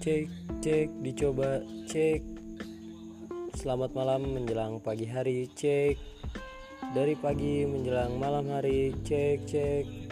Cek, cek, dicoba, cek. Selamat malam menjelang pagi hari, cek. Dari pagi menjelang malam hari, cek, cek.